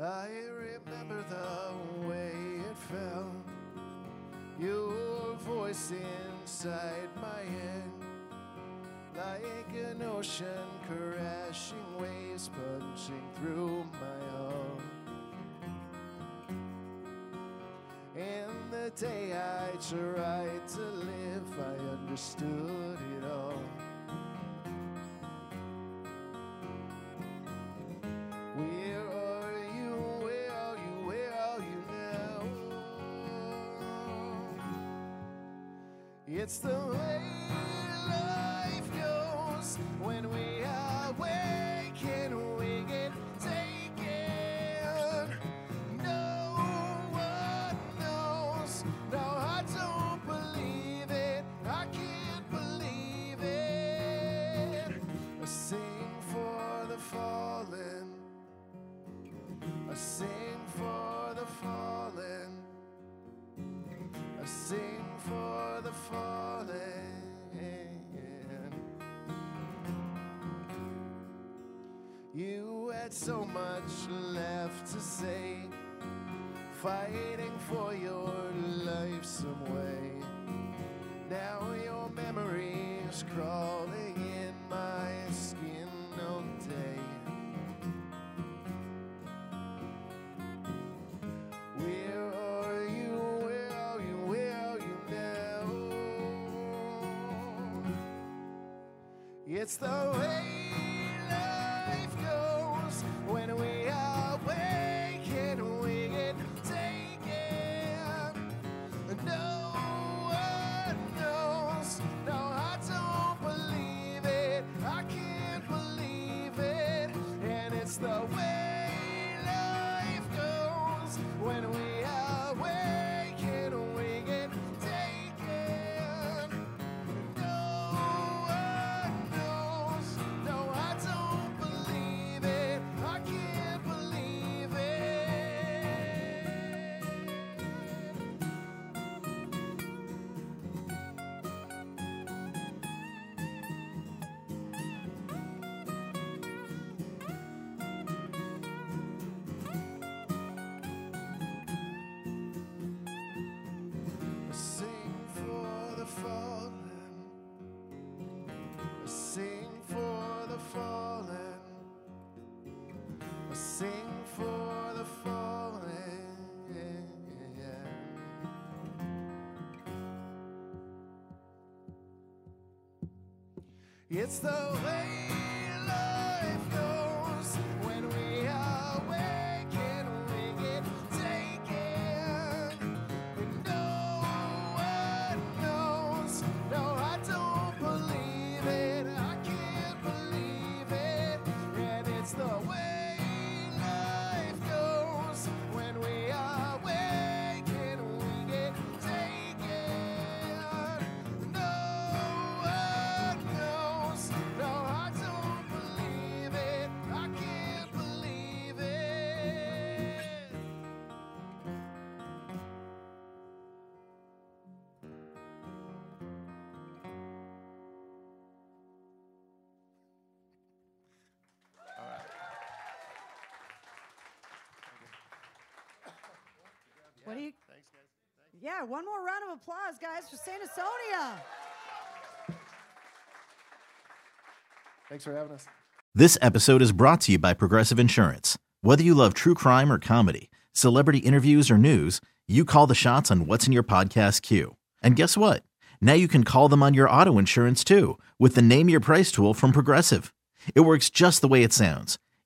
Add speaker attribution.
Speaker 1: I remember the way it felt. Your voice inside my head. Like an ocean crashing waves punching through my heart. And the day I tried to live, I understood it all. It's the way life goes when we are waking, we get taken. No one knows. No, I don't believe it. I can't believe it. I sing for the fallen. I sing had so much left to say, fighting for your life some way. Now your memories crawling in my skin all day. Where are you? Where are you? Where are you now? It's the way the way sing for the fallen. It's the way life goes when we are waking, we get taken. No one knows. No, I don't believe it. I can't believe it. And it's the way
Speaker 2: What do you? Yeah, one more round of applause, guys, for Saint Asonia.
Speaker 1: Thanks for having us.
Speaker 3: This episode is brought to you by Progressive Insurance. Whether you love true crime or comedy, celebrity interviews or news, you call the shots on what's in your podcast queue. And guess what? Now you can call them on your auto insurance too with the Name Your Price tool from Progressive. It works just the way it sounds.